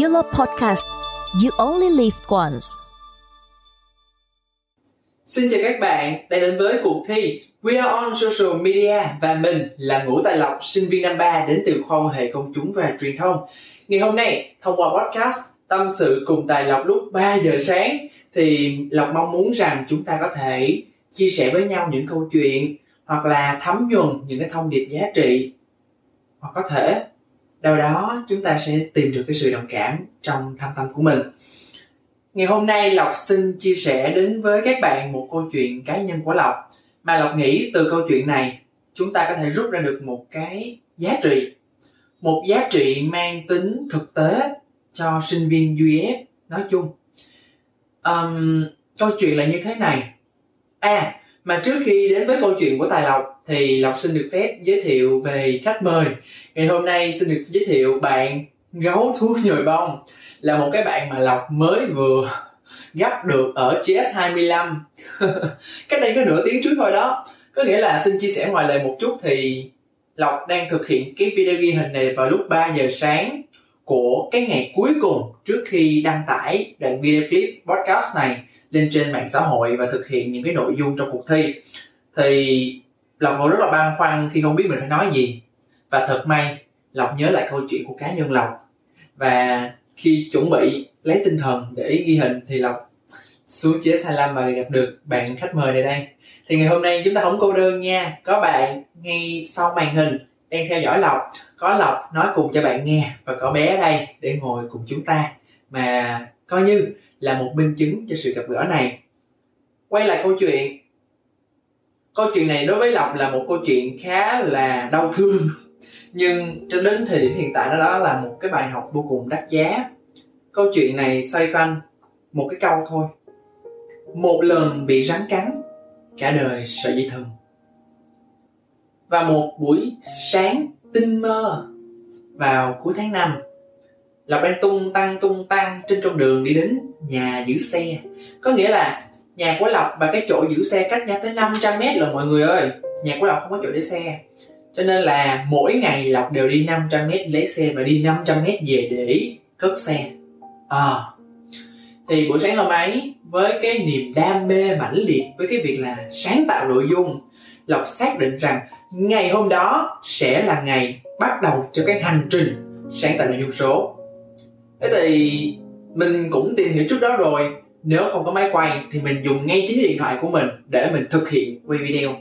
Yellow Podcast You Only Live Once Xin chào các bạn đã đến với cuộc thi We are on social media và mình là Ngũ Tài Lộc, sinh viên năm 3 đến từ khoa hệ công chúng và truyền thông. Ngày hôm nay, thông qua podcast Tâm sự cùng Tài Lộc lúc 3 giờ sáng thì Lộc mong muốn rằng chúng ta có thể chia sẻ với nhau những câu chuyện hoặc là thấm nhuần những cái thông điệp giá trị hoặc có thể đâu đó chúng ta sẽ tìm được cái sự đồng cảm trong thâm tâm của mình. Ngày hôm nay lộc xin chia sẻ đến với các bạn một câu chuyện cá nhân của lộc. Mà lộc nghĩ từ câu chuyện này chúng ta có thể rút ra được một cái giá trị. Một giá trị mang tính thực tế cho sinh viên UF nói chung. Um, câu chuyện là như thế này. À mà trước khi đến với câu chuyện của tài lộc, thì lộc xin được phép giới thiệu về khách mời. Ngày hôm nay xin được giới thiệu bạn gấu thú nhồi bông, là một cái bạn mà lộc mới vừa gấp được ở GS25 cách đây có nửa tiếng trước thôi đó. Có nghĩa là xin chia sẻ ngoài lời một chút thì Lộc đang thực hiện cái video ghi hình này vào lúc 3 giờ sáng của cái ngày cuối cùng trước khi đăng tải đoạn video clip podcast này lên trên mạng xã hội và thực hiện những cái nội dung trong cuộc thi. Thì lộc vẫn rất là băn khoăn khi không biết mình phải nói gì. Và thật may, lộc nhớ lại câu chuyện của cá nhân lộc. Và khi chuẩn bị lấy tinh thần để ghi hình thì lộc xuống chế sai lầm và gặp được bạn khách mời này đây. Thì ngày hôm nay chúng ta không cô đơn nha. Có bạn ngay sau màn hình đang theo dõi lộc. Có lộc nói cùng cho bạn nghe và có bé ở đây để ngồi cùng chúng ta. Mà coi như là một minh chứng cho sự gặp gỡ này. Quay lại câu chuyện. Câu chuyện này đối với lộc là một câu chuyện khá là đau thương. Nhưng cho đến thời điểm hiện tại đó, đó là một cái bài học vô cùng đắt giá. Câu chuyện này xoay quanh một cái câu thôi. Một lần bị rắn cắn cả đời sợ dây thừng. Và một buổi sáng tinh mơ vào cuối tháng 5 Lộc đang tung tăng tung tăng trên con đường đi đến nhà giữ xe. Có nghĩa là nhà của Lộc và cái chỗ giữ xe cách nhau tới 500 mét rồi, mọi người ơi. Nhà của Lộc không có chỗ để xe. Cho nên là mỗi ngày Lộc đều đi 500 mét lấy xe và đi 500 mét về để cất xe. À thì buổi sáng hôm ấy, với cái niềm đam mê mãnh liệt với cái việc là sáng tạo nội dung, lộc xác định rằng ngày hôm đó sẽ là ngày bắt đầu cho cái hành trình sáng tạo nội dung số thế thì mình cũng tìm hiểu trước đó rồi. Nếu không có máy quay thì mình dùng ngay chính điện thoại của mình để mình thực hiện quay video.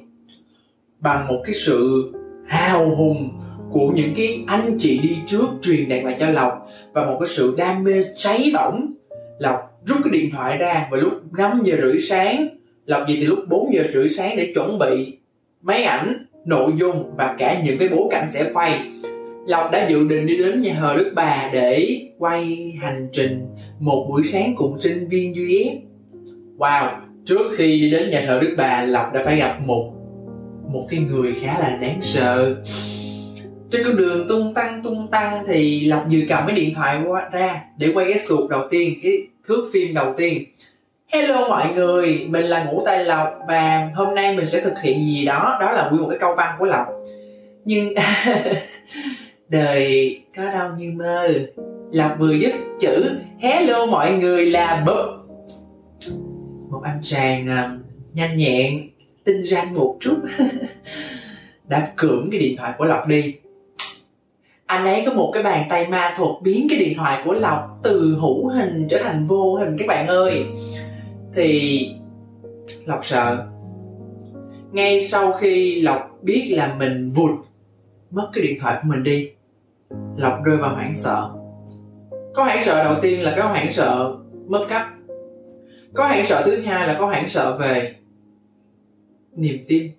Bằng một cái sự hào hùng của những cái anh chị đi trước truyền đạt lại cho lộc và một cái sự đam mê cháy bỏng, lộc rút cái điện thoại ra vào lúc 5 giờ rưỡi sáng. Lộc gì thì lúc 4 giờ rưỡi sáng để chuẩn bị máy ảnh, nội dung và cả những cái bối cảnh sẽ quay. Lộc đã dự định đi đến nhà thờ Đức Bà để quay hành trình một buổi sáng cùng sinh viên UF. Wow, trước khi đi đến nhà thờ Đức Bà, Lộc đã phải gặp một một cái người khá là đáng sợ. Trên con đường tung tăng tung tăng thì Lộc vừa cầm cái điện thoại qua ra để quay cái suột đầu tiên, cái thước phim đầu tiên. Hello mọi người, mình là Ngũ Tài Lộc và hôm nay mình sẽ thực hiện gì đó, đó là nguyên một cái câu văn của Lộc. Nhưng đời có đâu như mơ. Lộc vừa dứt chữ hello mọi người là bực. Một anh chàng uh, nhanh nhẹn tinh ranh một chút. Đã cưỡng cái điện thoại của lộc đi. Anh ấy có một cái bàn tay ma thuật biến cái điện thoại của lộc từ hữu hình trở thành vô hình các bạn ơi. Thì lộc sợ. Ngay sau khi lộc biết là mình vụt mất cái điện thoại của mình đi lộc rơi vào hoảng sợ. Có hoảng sợ đầu tiên là có hoảng sợ mất cấp có hoảng sợ thứ hai là có hoảng sợ về niềm tin.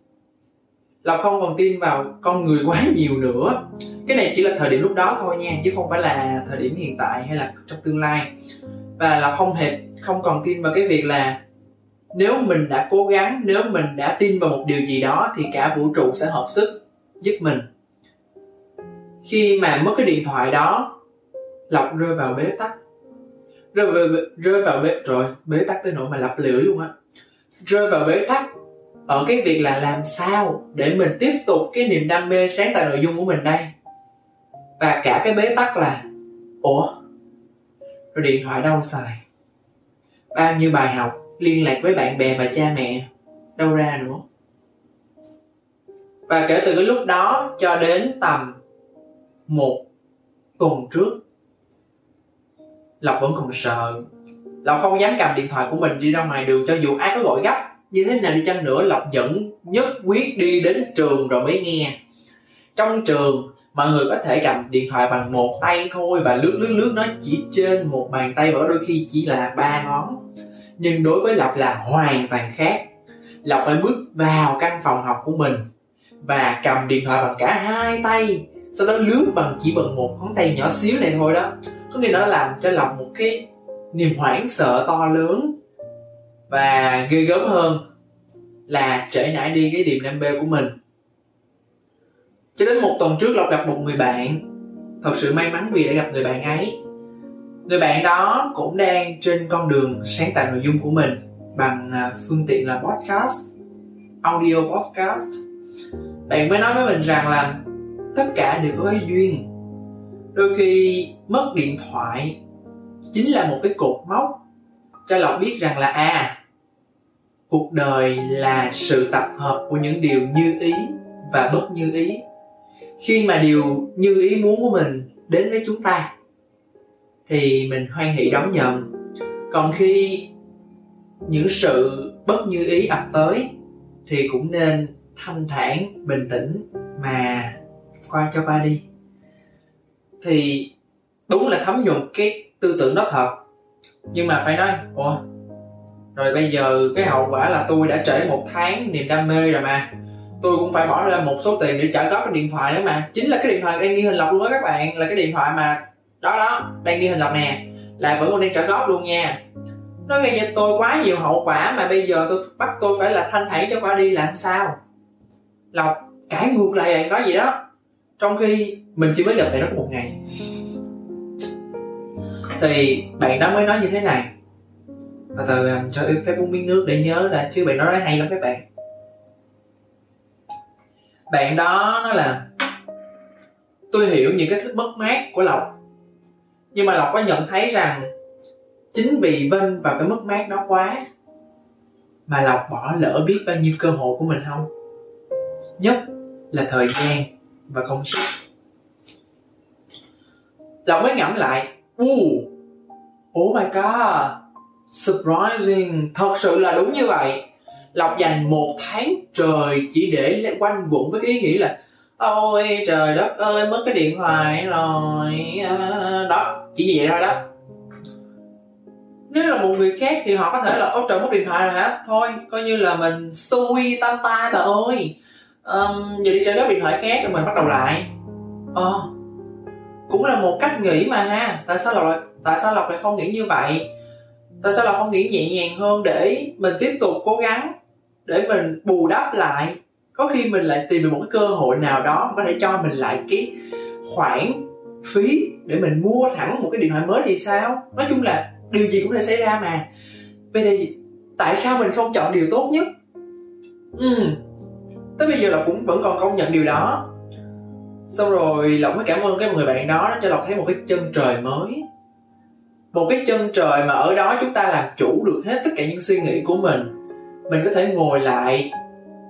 Lộc không còn tin vào con người quá nhiều nữa. Cái này chỉ là thời điểm lúc đó thôi nha, chứ không phải là thời điểm hiện tại hay là trong tương lai. Và lộc không hề, không còn tin vào cái việc là nếu mình đã cố gắng, nếu mình đã tin vào một điều gì đó thì cả vũ trụ sẽ hợp sức giúp mình khi mà mất cái điện thoại đó lộc rơi vào bế tắc. Rơi vào, rơi vào bế rồi bế tắc tới nỗi mà lặp lửa luôn á. Rơi vào bế tắc ở cái việc là làm sao để mình tiếp tục cái niềm đam mê sáng tạo nội dung của mình đây? Và cả cái bế tắc là ủa rồi điện thoại đâu xài? Bao nhiêu bài học liên lạc với bạn bè và cha mẹ? Đâu ra nữa. Và kể từ cái lúc đó cho đến tầm một, tuần trước. Lộc vẫn còn sợ. Lộc không dám cầm điện thoại của mình đi ra ngoài đường cho dù ai có gọi gấp. Như thế nào đi chăng nữa, lộc vẫn nhất quyết đi đến trường rồi mới nghe. Trong trường, mọi người có thể cầm điện thoại bằng một tay thôi và lướt lướt lướt nó chỉ trên một bàn tay và đôi khi chỉ là ba ngón. Nhưng đối với lộc là hoàn toàn khác. Lộc phải bước vào căn phòng học của mình và cầm điện thoại bằng cả hai tay sau đó lướt bằng chỉ bằng một ngón tay nhỏ xíu này thôi đó. Có nghĩa nó làm cho lòng một cái niềm hoảng sợ to lớn. Và ghê gớm hơn là trễ nải đi cái điểm đam mê của mình. Cho đến một tuần trước lộc gặp một người bạn. Thật sự may mắn vì đã gặp người bạn ấy. Người bạn đó cũng đang trên con đường sáng tạo nội dung của mình bằng à, phương tiện là podcast, audio podcast. Bạn mới nói với mình rằng là tất cả đều có duyên. Đôi khi mất điện thoại chính là một cái cột mốc cho lộc biết rằng là à cuộc đời là sự tập hợp của những điều như ý và bất như ý. Khi mà điều như ý muốn của mình đến với chúng ta, thì mình hoan hỷ đón nhận. Còn khi những sự bất như ý ập tới, thì cũng nên thanh thản, bình tĩnh mà qua cho qua đi. Thì đúng là thấm nhuần cái tư tưởng đó thật. Nhưng mà phải nói, ủa, rồi bây giờ cái hậu quả là tôi đã trễ một tháng niềm đam mê rồi mà. Tôi cũng phải bỏ ra một số tiền để trả góp cái điện thoại nữa mà. Chính là cái điện thoại đang ghi hình lọc luôn á các bạn. Là cái điện thoại mà, đó đó, đang ghi hình lọc nè. Là vẫn còn đang trả góp luôn nha. Nói bây giờ tôi quá nhiều hậu quả mà bây giờ tôi bắt tôi phải là thanh thản cho qua đi làm sao? Lọc, cãi ngược lại bạn nói gì đó trong khi mình chỉ mới gặp bạn đó một ngày. Thì bạn đó mới nói như thế này. Và từ um, cho em phép uống miếng nước để nhớ là chứ bạn nói hay lắm các bạn. Bạn đó nói là, tôi hiểu những cái thứ mất mát của lộc, nhưng mà lộc có nhận thấy rằng chính vì bên vào cái mất mát đó quá mà lộc bỏ lỡ biết bao nhiêu cơ hội của mình không? Nhất là thời gian và công sức lộc mới ngẫm lại Ooh, oh my god surprising thật sự là đúng như vậy. Lộc dành một tháng trời chỉ để quanh quẩn với ý nghĩ là ôi trời đất ơi mất cái điện thoại rồi. À, đó chỉ vậy thôi đó. Nếu là một người khác thì họ có thể là ôi trời mất điện thoại rồi hả? Thôi coi như là mình xui tam tai bà ơi um, giờ đi chơi các điện thoại khác rồi mình bắt đầu lại. Ờ cũng là một cách nghĩ mà ha. Tại sao lộc lại tại sao lộc lại không nghĩ như vậy? Tại sao lộc không nghĩ nhẹ nhàng hơn để mình tiếp tục cố gắng để mình bù đắp lại? Có khi mình lại tìm được một cái cơ hội nào đó có thể cho mình lại cái khoản phí để mình mua thẳng một cái điện thoại mới thì sao? Nói chung là điều gì cũng thể xảy ra mà. Vậy thì tại sao mình không chọn điều tốt nhất? Ừ tới bây giờ là cũng vẫn còn công nhận điều đó. Xong rồi lộc mới cảm ơn cái người bạn đó nó cho lộc thấy một cái chân trời mới. Một cái chân trời mà ở đó chúng ta làm chủ được hết tất cả những suy nghĩ của mình. Mình có thể ngồi lại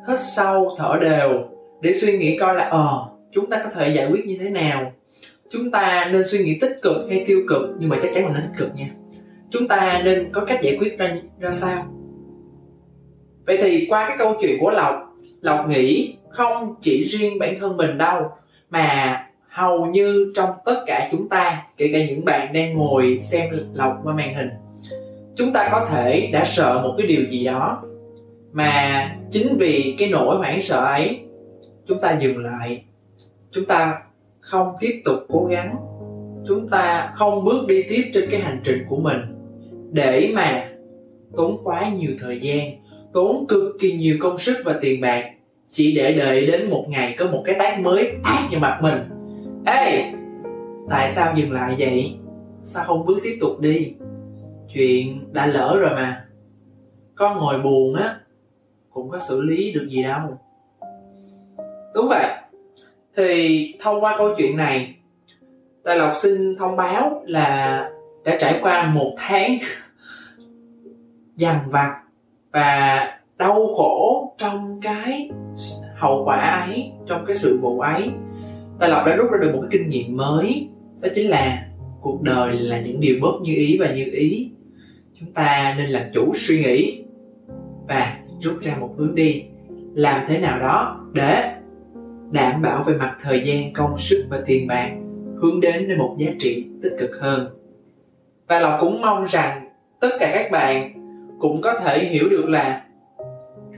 hít sâu thở đều để suy nghĩ coi là ờ chúng ta có thể giải quyết như thế nào. Chúng ta nên suy nghĩ tích cực hay tiêu cực, nhưng mà chắc chắn là nên tích cực nha. Chúng ta nên có cách giải quyết ra ra sao? Vậy thì qua cái câu chuyện của lộc lộc nghĩ không chỉ riêng bản thân mình đâu, mà hầu như trong tất cả chúng ta, kể cả những bạn đang ngồi xem lộc qua màn hình, chúng ta có thể đã sợ một cái điều gì đó. Mà chính vì cái nỗi hoảng sợ ấy, chúng ta dừng lại. Chúng ta không tiếp tục cố gắng. Chúng ta không bước đi tiếp trên cái hành trình của mình để mà tốn quá nhiều thời gian tốn cực kỳ nhiều công sức và tiền bạc. Chỉ để đợi đến một ngày có một cái tác mới tác vào mặt mình. Ê, tại sao dừng lại vậy? Sao không bước tiếp tục đi? Chuyện đã lỡ rồi mà. Con ngồi buồn á, cũng có xử lý được gì đâu. Đúng vậy. Thì thông qua câu chuyện này, tài lộc xin thông báo là đã trải qua một tháng dằn vặt và đau khổ trong cái hậu quả ấy, trong cái sự vụ ấy. Tài lộc đã rút ra được một cái kinh nghiệm mới, đó chính là cuộc đời là những điều bất như ý và như ý. Chúng ta nên làm chủ suy nghĩ và rút ra một hướng đi. Làm thế nào đó để đảm bảo về mặt thời gian, công sức và tiền bạc hướng đến đến một giá trị tích cực hơn. Và lộc cũng mong rằng tất cả các bạn cũng có thể hiểu được là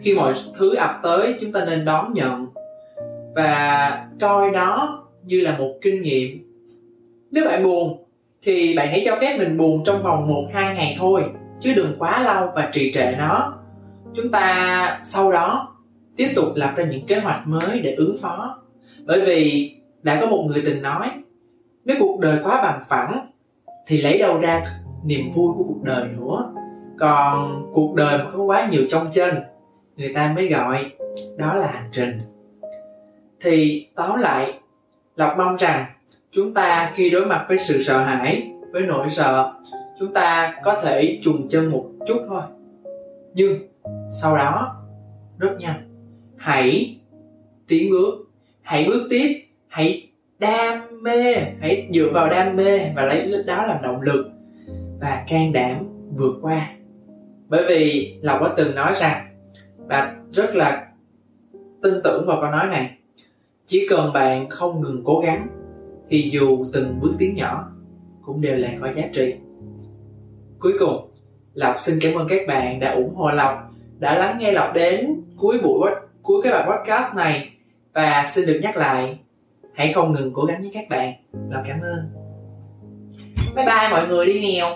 khi mọi thứ ập tới, chúng ta nên đón nhận và coi nó như là một kinh nghiệm. Nếu bạn buồn, thì bạn hãy cho phép mình buồn trong vòng một, hai ngày thôi, chứ đừng quá lâu và trì trệ nó. Chúng ta sau đó tiếp tục lập ra những kế hoạch mới để ứng phó. Bởi vì đã có một người từng nói, nếu cuộc đời quá bằng phẳng, thì lấy đâu ra niềm vui của cuộc đời nữa? Còn cuộc đời mà có quá nhiều trong trên, người ta mới gọi đó là hành trình. Thì tóm lại, lộc mong rằng chúng ta khi đối mặt với sự sợ hãi, với nỗi sợ, chúng ta có thể trùng chân một chút thôi. Nhưng sau đó, rất nhanh, hãy tiến bước hãy bước tiếp, hãy đam mê, hãy dựa vào đam mê và lấy đó làm động lực và can đảm vượt qua bởi vì lộc đã từng nói rằng, và rất là tin tưởng vào câu nói này, chỉ cần bạn không ngừng cố gắng, thì dù từng bước tiến nhỏ, cũng đều là có giá trị. Cuối cùng, lộc xin cảm ơn các bạn đã ủng hộ lộc, đã lắng nghe lộc đến cuối buổi cuối cái bài podcast này. Và xin được nhắc lại, hãy không ngừng cố gắng với các bạn. Lộc cảm ơn. Bye bye mọi người đi nèo.